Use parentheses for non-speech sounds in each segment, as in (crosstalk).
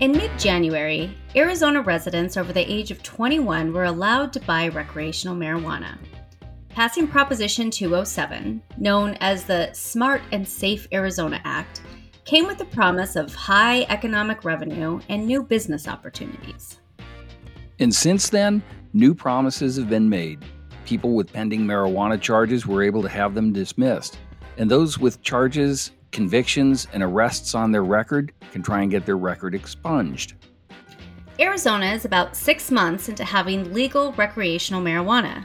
In mid January, Arizona residents over the age of 21 were allowed to buy recreational marijuana. Passing Proposition 207, known as the Smart and Safe Arizona Act, came with the promise of high economic revenue and new business opportunities. And since then, new promises have been made. People with pending marijuana charges were able to have them dismissed, and those with charges, convictions, and arrests on their record can try and get their record expunged. Arizona is about six months into having legal recreational marijuana.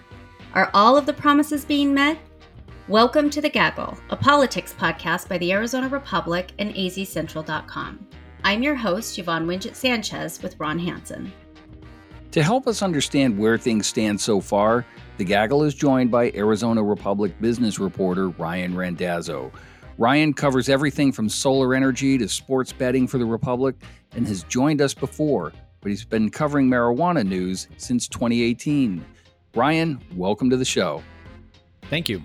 Are all of the promises being met? Welcome to The Gaggle, a politics podcast by the Arizona Republic and azcentral.com. I'm your host, Yvonne Wingett Sanchez, with Ron Hansen. To help us understand where things stand so far, The Gaggle is joined by Arizona Republic business reporter Ryan Randazzo. Ryan covers everything from solar energy to sports betting for the Republic and has joined us before, but he's been covering marijuana news since 2018. Ryan, welcome to the show. Thank you.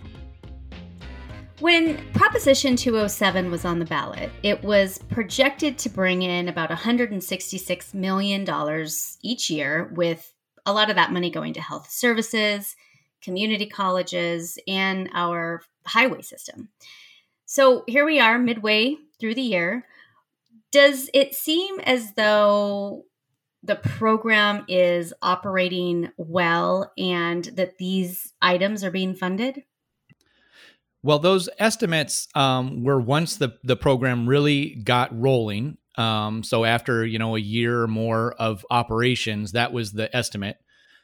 When Proposition 207 was on the ballot, it was projected to bring in about $166 million each year, with a lot of that money going to health services, community colleges, and our highway system. So here we are, midway through the year. Does it seem as though the program is operating well and that these items are being funded? Well, those estimates um, were once the the program really got rolling. Um, so after you know a year or more of operations, that was the estimate.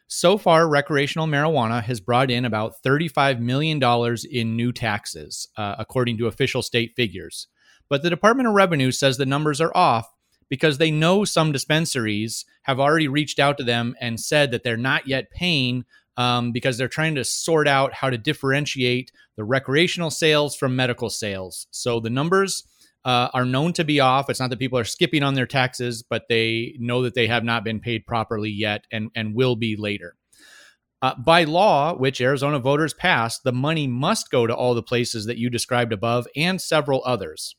So far, recreational marijuana has brought in about $35 million in new taxes, uh, according to official state figures. But the Department of Revenue says the numbers are off because they know some dispensaries have already reached out to them and said that they're not yet paying um, because they're trying to sort out how to differentiate the recreational sales from medical sales. So the numbers uh, are known to be off. It's not that people are skipping on their taxes, but they know that they have not been paid properly yet and, and will be later. Uh, by law, which Arizona voters passed, the money must go to all the places that you described above and several others.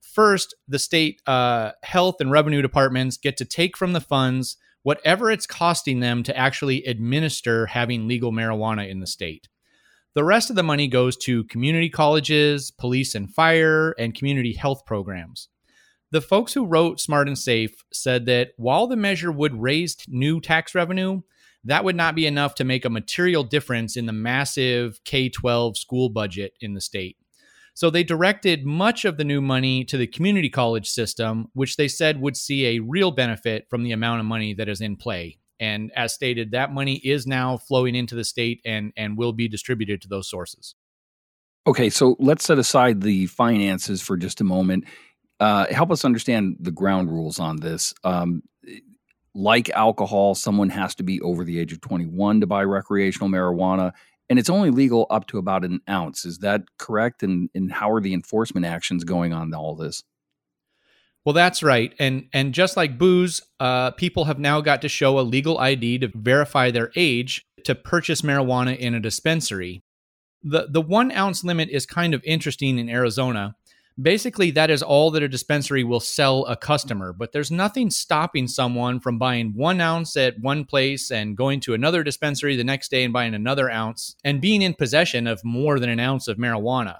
First, the state uh, health and revenue departments get to take from the funds whatever it's costing them to actually administer having legal marijuana in the state. The rest of the money goes to community colleges, police and fire, and community health programs. The folks who wrote Smart and Safe said that while the measure would raise new tax revenue, that would not be enough to make a material difference in the massive K 12 school budget in the state. So they directed much of the new money to the community college system, which they said would see a real benefit from the amount of money that is in play. And as stated, that money is now flowing into the state and, and will be distributed to those sources. Okay, so let's set aside the finances for just a moment. Uh, help us understand the ground rules on this. Um, like alcohol, someone has to be over the age of 21 to buy recreational marijuana and it's only legal up to about an ounce. Is that correct? And and how are the enforcement actions going on all this? Well, that's right, and and just like booze, uh, people have now got to show a legal ID to verify their age to purchase marijuana in a dispensary. the The one ounce limit is kind of interesting in Arizona Basically, that is all that a dispensary will sell a customer, but there's nothing stopping someone from buying one ounce at one place and going to another dispensary the next day and buying another ounce and being in possession of more than an ounce of marijuana.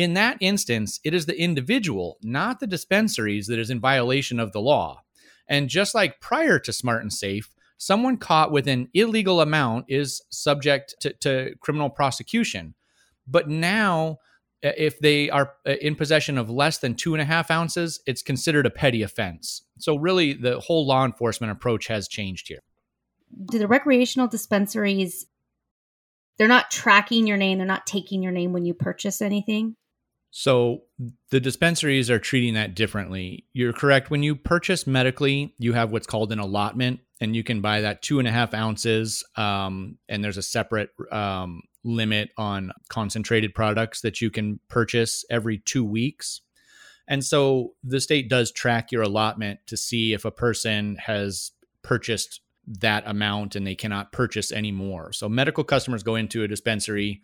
In that instance, it is the individual, not the dispensaries, that is in violation of the law. And just like prior to Smart and Safe, someone caught with an illegal amount is subject to, to criminal prosecution. But now, if they are uh, in possession of less than two and a half ounces, it's considered a petty offense. So, really, the whole law enforcement approach has changed here. Do the recreational dispensaries, they're not tracking your name, they're not taking your name when you purchase anything? So, the dispensaries are treating that differently. You're correct. When you purchase medically, you have what's called an allotment, and you can buy that two and a half ounces, um, and there's a separate um, limit on concentrated products that you can purchase every two weeks. And so the state does track your allotment to see if a person has purchased that amount and they cannot purchase any more. So medical customers go into a dispensary,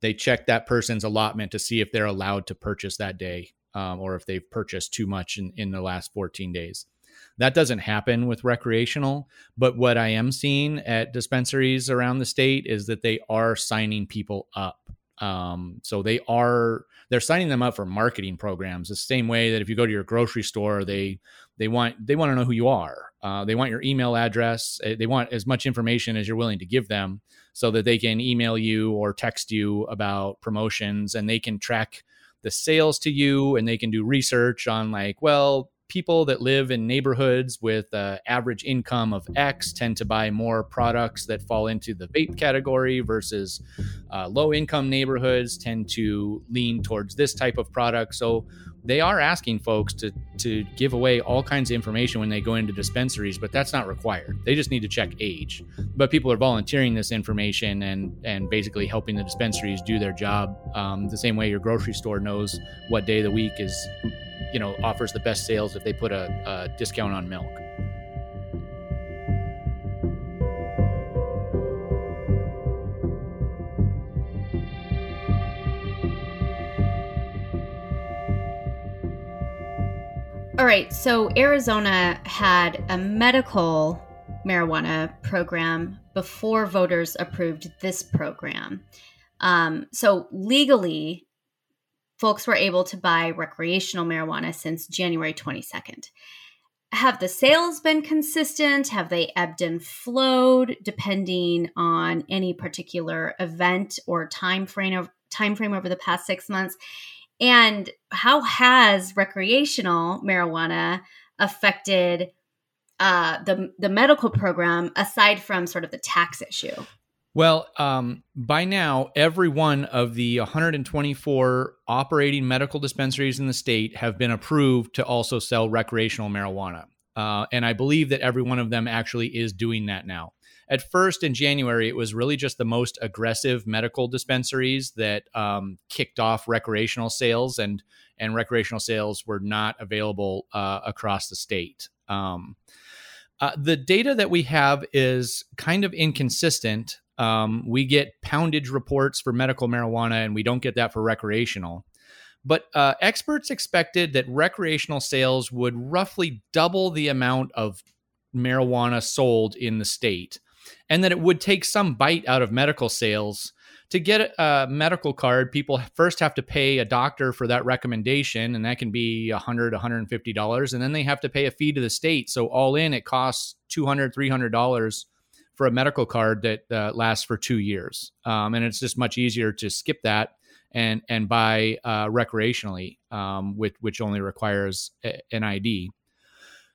they check that person's allotment to see if they're allowed to purchase that day um, or if they've purchased too much in, in the last 14 days. That doesn't happen with recreational. But what I am seeing at dispensaries around the state is that they are signing people up. Um, so they are they're signing them up for marketing programs the same way that if you go to your grocery store, they they want they want to know who you are. Uh, they want your email address. Eh, they want as much information as you're willing to give them, so that they can email you or text you about promotions, and they can track the sales to you, and they can do research on like, well, people that live in neighborhoods with uh, average income of X tend to buy more products that fall into the vape category versus uh, low income neighborhoods tend to lean towards this type of product. So they are asking folks to to give away all kinds of information when they go into dispensaries, but that's not required. They just need to check age. But people are volunteering this information and and basically helping the dispensaries do their job um, the same way your grocery store knows what day of the week is you know offers the best sales if they put a, a discount on milk. All right, so Arizona had a medical marijuana program before voters approved this program. Um, so legally, folks were able to buy recreational marijuana since January 22nd. Have the sales been consistent? Have they ebbed and flowed depending on any particular event or time frame of time frame over the past 6 months? And how has recreational marijuana affected uh, the the medical program aside from sort of the tax issue? Well, um, by now, every one of the 124 operating medical dispensaries in the state have been approved to also sell recreational marijuana. Uh, and I believe that every one of them actually is doing that now. At first, in January, it was really just the most aggressive medical dispensaries that um, kicked off recreational sales, and and recreational sales were not available uh, across the state. Um, uh, the data that we have is kind of inconsistent um, we get poundage reports for medical marijuana, and we don't get that for recreational. But uh, experts expected that recreational sales would roughly double the amount of marijuana sold in the state, and that it would take some bite out of medical sales. To get a medical card, people first have to pay a doctor for that recommendation, and that can be $100, $150. And then they have to pay a fee to the state. So, all in, it costs $200, $300 for a medical card that uh, lasts for two years, um, and it's just much easier to skip that and and buy uh, recreationally, um, which only requires a, an ID.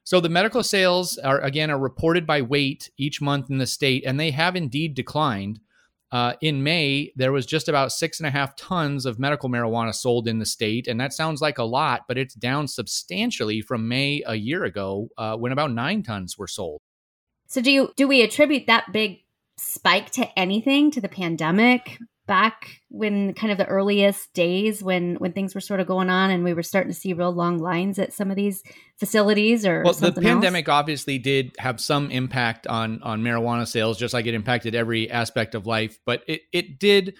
So the medical sales are again are reported by weight each month in the state, and they have indeed declined. Uh, in May, there was just about six and a half tons of medical marijuana sold in the state, and that sounds like a lot, but it's down substantially from May a year ago uh, when about nine tons were sold. So do you do we attribute that big spike to anything to the pandemic back when kind of the earliest days when when things were sort of going on and we were starting to see real long lines at some of these facilities or well the pandemic else? obviously did have some impact on on marijuana sales just like it impacted every aspect of life but it it did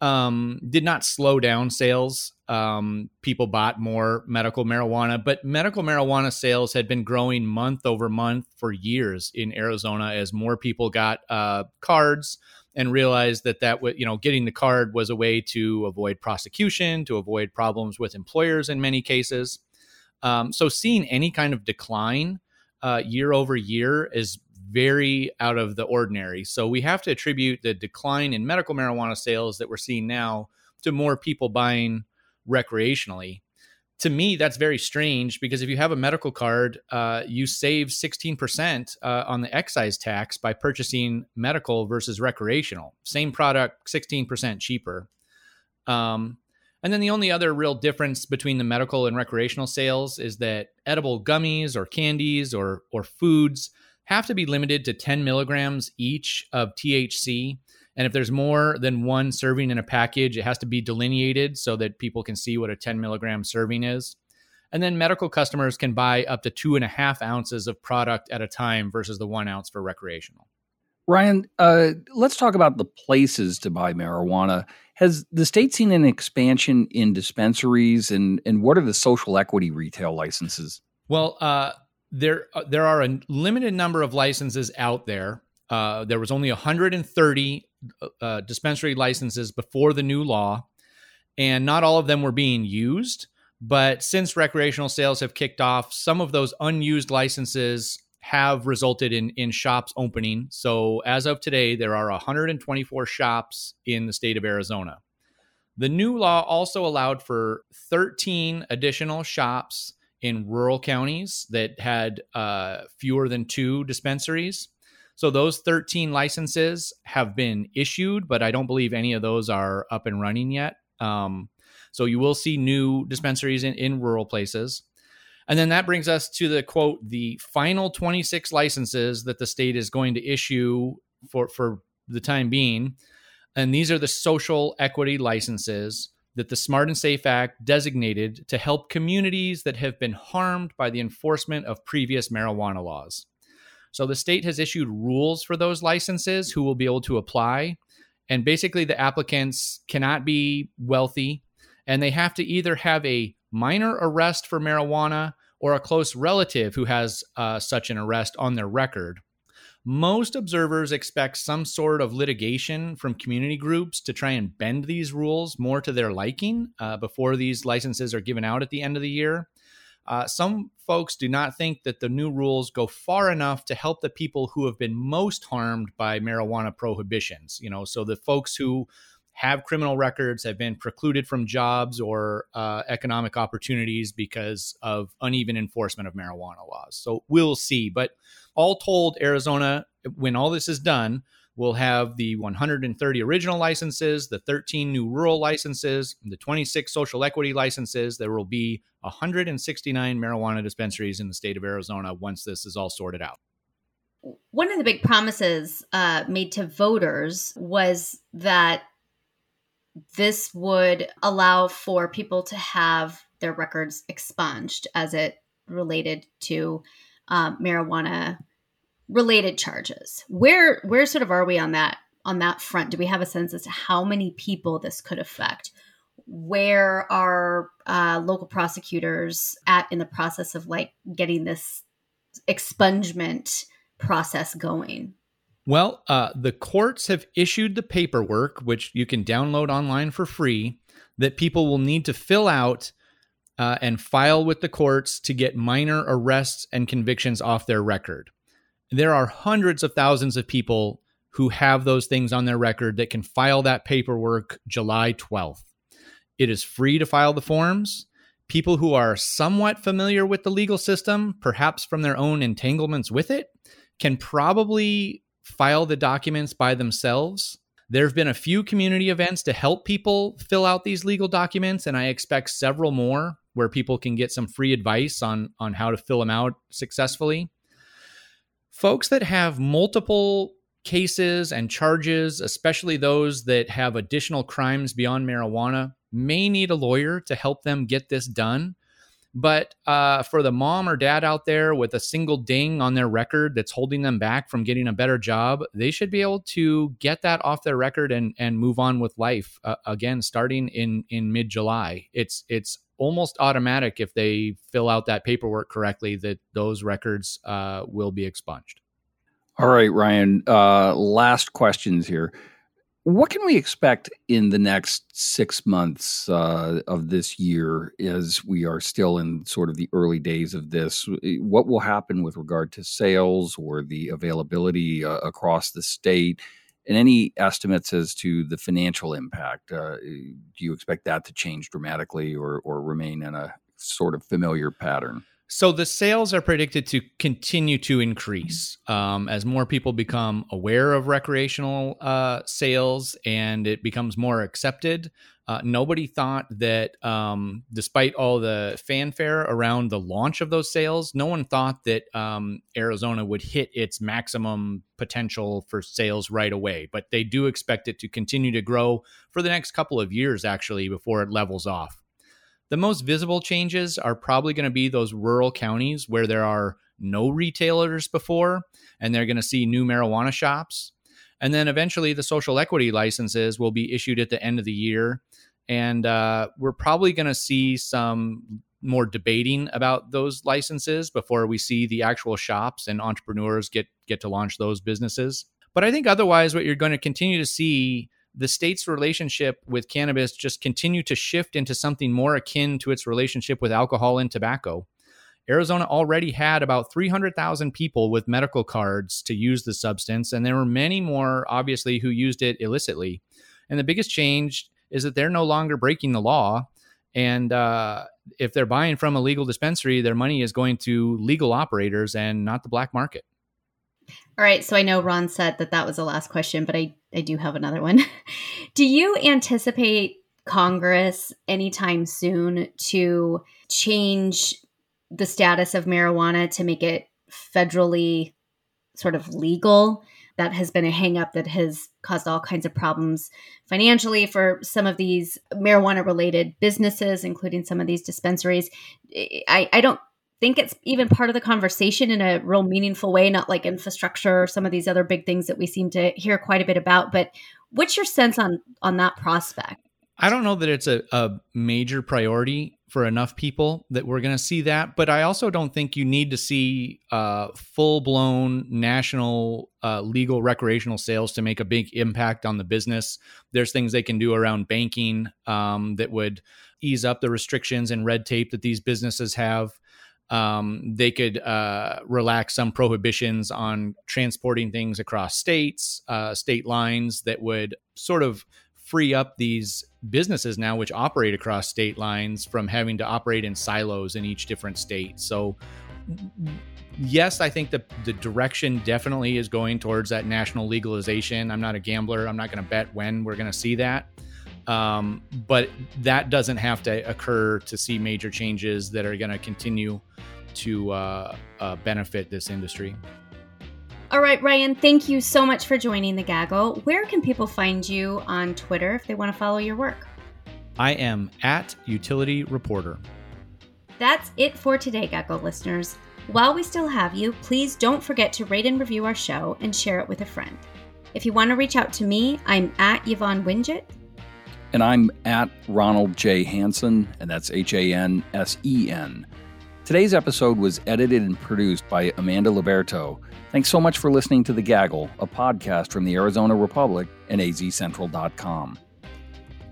um, did not slow down sales. Um, people bought more medical marijuana, but medical marijuana sales had been growing month over month for years in Arizona as more people got uh, cards and realized that that was you know getting the card was a way to avoid prosecution, to avoid problems with employers in many cases. Um, so seeing any kind of decline uh, year over year is very out of the ordinary. So we have to attribute the decline in medical marijuana sales that we're seeing now to more people buying recreationally. To me, that's very strange because if you have a medical card, uh, you save 16% uh, on the excise tax by purchasing medical versus recreational. Same product, 16% cheaper. Um, and then the only other real difference between the medical and recreational sales is that edible gummies or candies or or foods have to be limited to 10 milligrams each of THC. And if there's more than one serving in a package, it has to be delineated so that people can see what a 10 milligram serving is. And then medical customers can buy up to two and a half ounces of product at a time versus the one ounce for recreational. Ryan, uh, let's talk about the places to buy marijuana. Has the state seen an expansion in dispensaries, and and what are the social equity retail licenses? Well, uh, there uh, there are a limited number of licenses out there. Uh, there was only 130 uh, uh, dispensary licenses before the new law, and not all of them were being used. But since recreational sales have kicked off, some of those unused licenses have resulted in in shops opening. So as of today, there are 124 shops in the state of Arizona. The new law also allowed for 13 additional shops in rural counties that had uh, fewer than two dispensaries. So those 13 licenses have been issued, but I don't believe any of those are up and running yet. Um, so you will see new dispensaries in, in rural places. And then that brings us to the quote, the final 26 licenses that the state is going to issue for, for the time being. And these are the social equity licenses that the Smart and Safe Act designated to help communities that have been harmed by the enforcement of previous marijuana laws. So the state has issued rules for those licenses who will be able to apply. And basically, the applicants cannot be wealthy and they have to either have a minor arrest for marijuana or a close relative who has uh, such an arrest on their record. Most observers expect some sort of litigation from community groups to try and bend these rules more to their liking uh, before these licenses are given out at the end of the year. Uh, some folks do not think that the new rules go far enough to help the people who have been most harmed by marijuana prohibitions. You know, so the folks who have criminal records, have been precluded from jobs or uh, economic opportunities because of uneven enforcement of marijuana laws. So we'll see. But all told, Arizona, when all this is done, will have the 130 original licenses, the 13 new rural licenses, the 26 social equity licenses. There will be 169 marijuana dispensaries in the state of Arizona once this is all sorted out. One of the big promises uh, made to voters was that this would allow for people to have their records expunged as it related to um, marijuana related charges. Where where sort of are we on that on that front? Do we have a sense as to how many people this could affect? Where are uh, local prosecutors at in the process of like getting this expungement process going? Well, uh, the courts have issued the paperwork, which you can download online for free, that people will need to fill out uh, and file with the courts to get minor arrests and convictions off their record. There are hundreds of thousands of people who have those things on their record that can file that paperwork July 12th. It is free to file the forms. People who are somewhat familiar with the legal system, perhaps from their own entanglements with it, can probably file the documents by themselves. There have been a few community events to help people fill out these legal documents, and I expect several more where people can get some free advice on, on how to fill them out successfully. Folks that have multiple cases and charges, especially those that have additional crimes beyond marijuana, may need a lawyer to help them get this done. But uh, for the mom or dad out there with a single ding on their record that's holding them back from getting a better job, they should be able to get that off their record and and move on with life uh, again, starting in in mid July. It's it's almost automatic if they fill out that paperwork correctly that those records uh, will be expunged. All right, Ryan. Uh, last questions here. What can we expect in the next six months uh, of this year as we are still in sort of the early days of this? What will happen with regard to sales or the availability uh, across the state? And any estimates as to the financial impact? Uh, do you expect that to change dramatically or, or remain in a sort of familiar pattern? So the sales are predicted to continue to increase um, as more people become aware of recreational uh, sales and it becomes more accepted. Uh, nobody thought that, um, despite all the fanfare around the launch of those sales, no one thought that um, Arizona would hit its maximum potential for sales right away. But they do expect it to continue to grow for the next couple of years, actually, before it levels off. The most visible changes are probably going to be those rural counties where there are no retailers before, and they're going to see new marijuana shops. And then eventually the social equity licenses will be issued at the end of the year. And uh, we're probably going to see some more debating about those licenses before we see the actual shops and entrepreneurs get get to launch those businesses. But I think otherwise, what you're going to continue to see the state's relationship with cannabis just continue to shift into something more akin to its relationship with alcohol and tobacco. Arizona already had about 300,000 people with medical cards to use the substance, and there were many more, obviously, who used it illicitly. And the biggest change is that they're no longer breaking the law. And uh, if they're buying from a legal dispensary, their money is going to legal operators and not the black market. All right. So I know Ron said that that was the last question, but I, I do have another one. (laughs) do you anticipate Congress anytime soon to change the status of marijuana to make it federally sort of legal? That has been a hangup that has caused all kinds of problems financially for some of these marijuana related businesses, including some of these dispensaries. I, I don't think it's even part of the conversation in a real meaningful way, not like infrastructure or some of these other big things that we seem to hear quite a bit about. But what's your sense on on that prospect? I don't know that it's a, a major priority for enough people that we're going to see that. But I also don't think you need to see uh, full blown national uh, legal recreational sales to make a big impact on the business. There's things they can do around banking um, that would ease up the restrictions and red tape that these businesses have. Um, they could uh, relax some prohibitions on transporting things across states, uh, state lines that would sort of free up these businesses now which operate across state lines from having to operate in silos in each different state. So yes, I think the the direction definitely is going towards that national legalization. I'm not a gambler. I'm not going to bet when we're going to see that. Um, but that doesn't have to occur to see major changes that are going to continue to uh, uh, benefit this industry. All right, Ryan, thank you so much for joining the Gaggle. Where can people find you on Twitter if they want to follow your work? I am at Utility Reporter. That's it for today, Gaggle listeners. While we still have you, please don't forget to rate and review our show and share it with a friend. If you want to reach out to me, I'm at Yvonne Wingett. And I'm at Ronald J. Hansen, and that's H A N S E N. Today's episode was edited and produced by Amanda Luberto. Thanks so much for listening to The Gaggle, a podcast from the Arizona Republic and azcentral.com.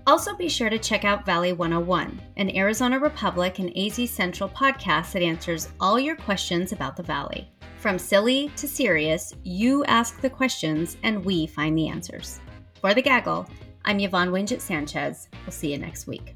Also, be sure to check out Valley 101, an Arizona Republic and AZ Central podcast that answers all your questions about the Valley. From silly to serious, you ask the questions and we find the answers. For The Gaggle, I'm Yvonne Wingett Sanchez. We'll see you next week.